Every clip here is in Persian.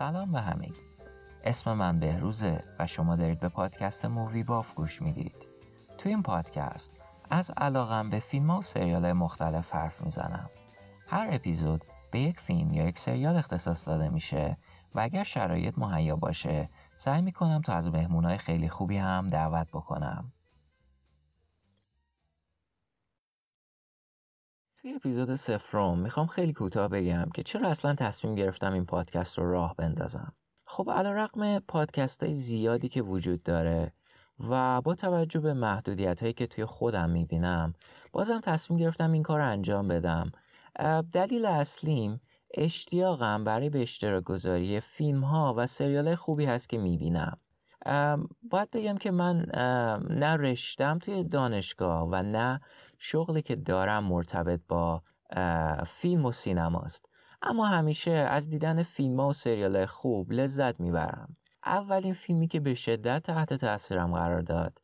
سلام به همگی اسم من بهروزه و شما دارید به پادکست مووی باف گوش می‌دید. تو این پادکست از علاقم به فیلم و سریال مختلف حرف می‌زنم. هر اپیزود به یک فیلم یا یک سریال اختصاص داده میشه و اگر شرایط مهیا باشه سعی می‌کنم تا از مهمونای خیلی خوبی هم دعوت بکنم. توی اپیزود سفرم می‌خوام خیلی کوتاه بگم که چرا اصلا تصمیم گرفتم این پادکست رو راه بندازم. خب علا رقم پادکست های زیادی که وجود داره و با توجه به محدودیت هایی که توی خودم می‌بینم بازم تصمیم گرفتم این کار رو انجام بدم. دلیل اصلیم اشتیاقم برای به اشتراک گذاری فیلم ها و سریال خوبی هست که می‌بینم. باید بگم که من نه رشتم توی دانشگاه و نه شغلی که دارم مرتبط با فیلم و سینماست اما همیشه از دیدن فیلم و سریال خوب لذت می‌برم. اولین فیلمی که به شدت تحت تاثیرم قرار داد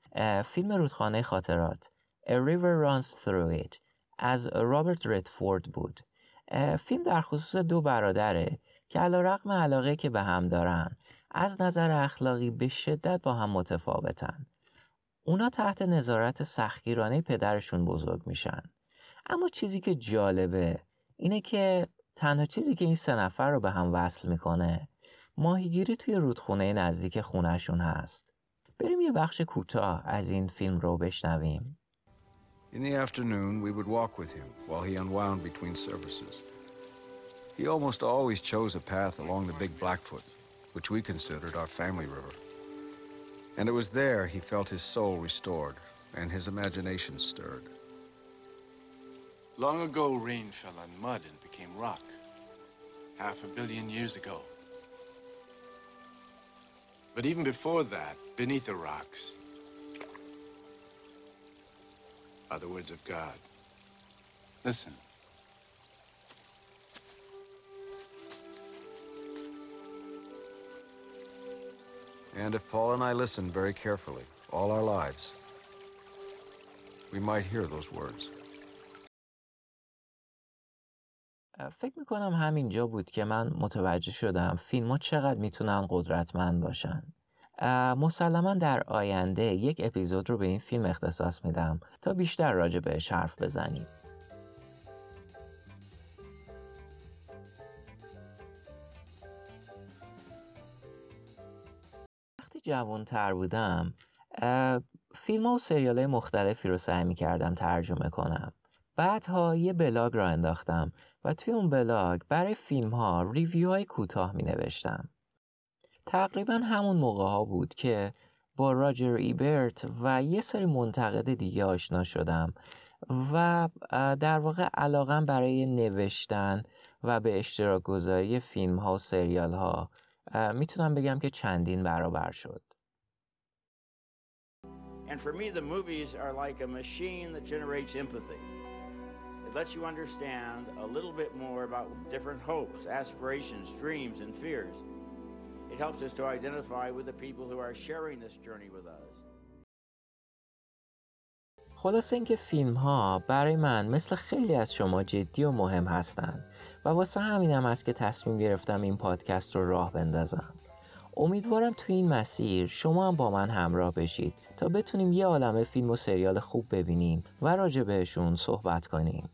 فیلم رودخانه خاطرات A River Runs Through It از رابرت ردفورد بود. فیلم در خصوص دو برادره. که علا رقم علاقه که به هم دارن از نظر اخلاقی به شدت با هم متفاوتن. اونا تحت نظارت سختگیرانه پدرشون بزرگ میشن. اما چیزی که جالبه اینه که تنها چیزی که این سه نفر رو به هم وصل می‌کنه ماهیگیری توی رودخونه نزدیک خونهشون هست. بریم یه بخش کوتاه از این فیلم رو بشنویم. In the afternoon, we would walk with him while he unwound between services. He almost always chose a path along the Big Blackfoot, which we considered our family river. And it was there he felt his soul restored and his imagination stirred. Long ago, rain fell on mud and became rock. Half a billion years ago. But even before that, beneath the rocks, are the words of God. Listen. And if Paul and I listened very carefully, all our lives, we might hear those words. فکر می‌کنم همینجا بود که من متوجه شدم فیلم ها چقدر می‌تونن قدرتمند باشن مسلما در آینده یک اپیزود رو به این فیلم اختصاص میدم تا بیشتر راجع بهش حرف بزنیم وقتی جوان تر بودم فیلم و سریال مختلفی رو سعی می کردم ترجمه کنم. بعدها یه بلاگ را انداختم و توی اون بلاگ برای فیلم ها review های کوتاه می نوشتم تقریبا همون موقع ها بود که با راجر ایبرت و یه سری منتقد دیگه آشنا شدم و در واقع علاقم برای نوشتن و به اشتراک گذاری فیلم ها و سریال ها می‌تونم بگم که چندین برابر شد And for me, the movies are like a machine that generates empathy. It lets you understand a little bit more about different hopes, aspirations, dreams, and fears. It helps us to identify with the people who are sharing this journey with us. خلاصه اینکه فیلم ها برای من مثل خیلی از شما جدی و مهم هستند و واسه همینم هست که تصمیم گرفتم این پادکست رو راه بندازم. امیدوارم تو این مسیر شما هم با من همراه بشید تا بتونیم یه عالمه فیلم و سریال خوب ببینیم و راجع بهشون صحبت کنیم.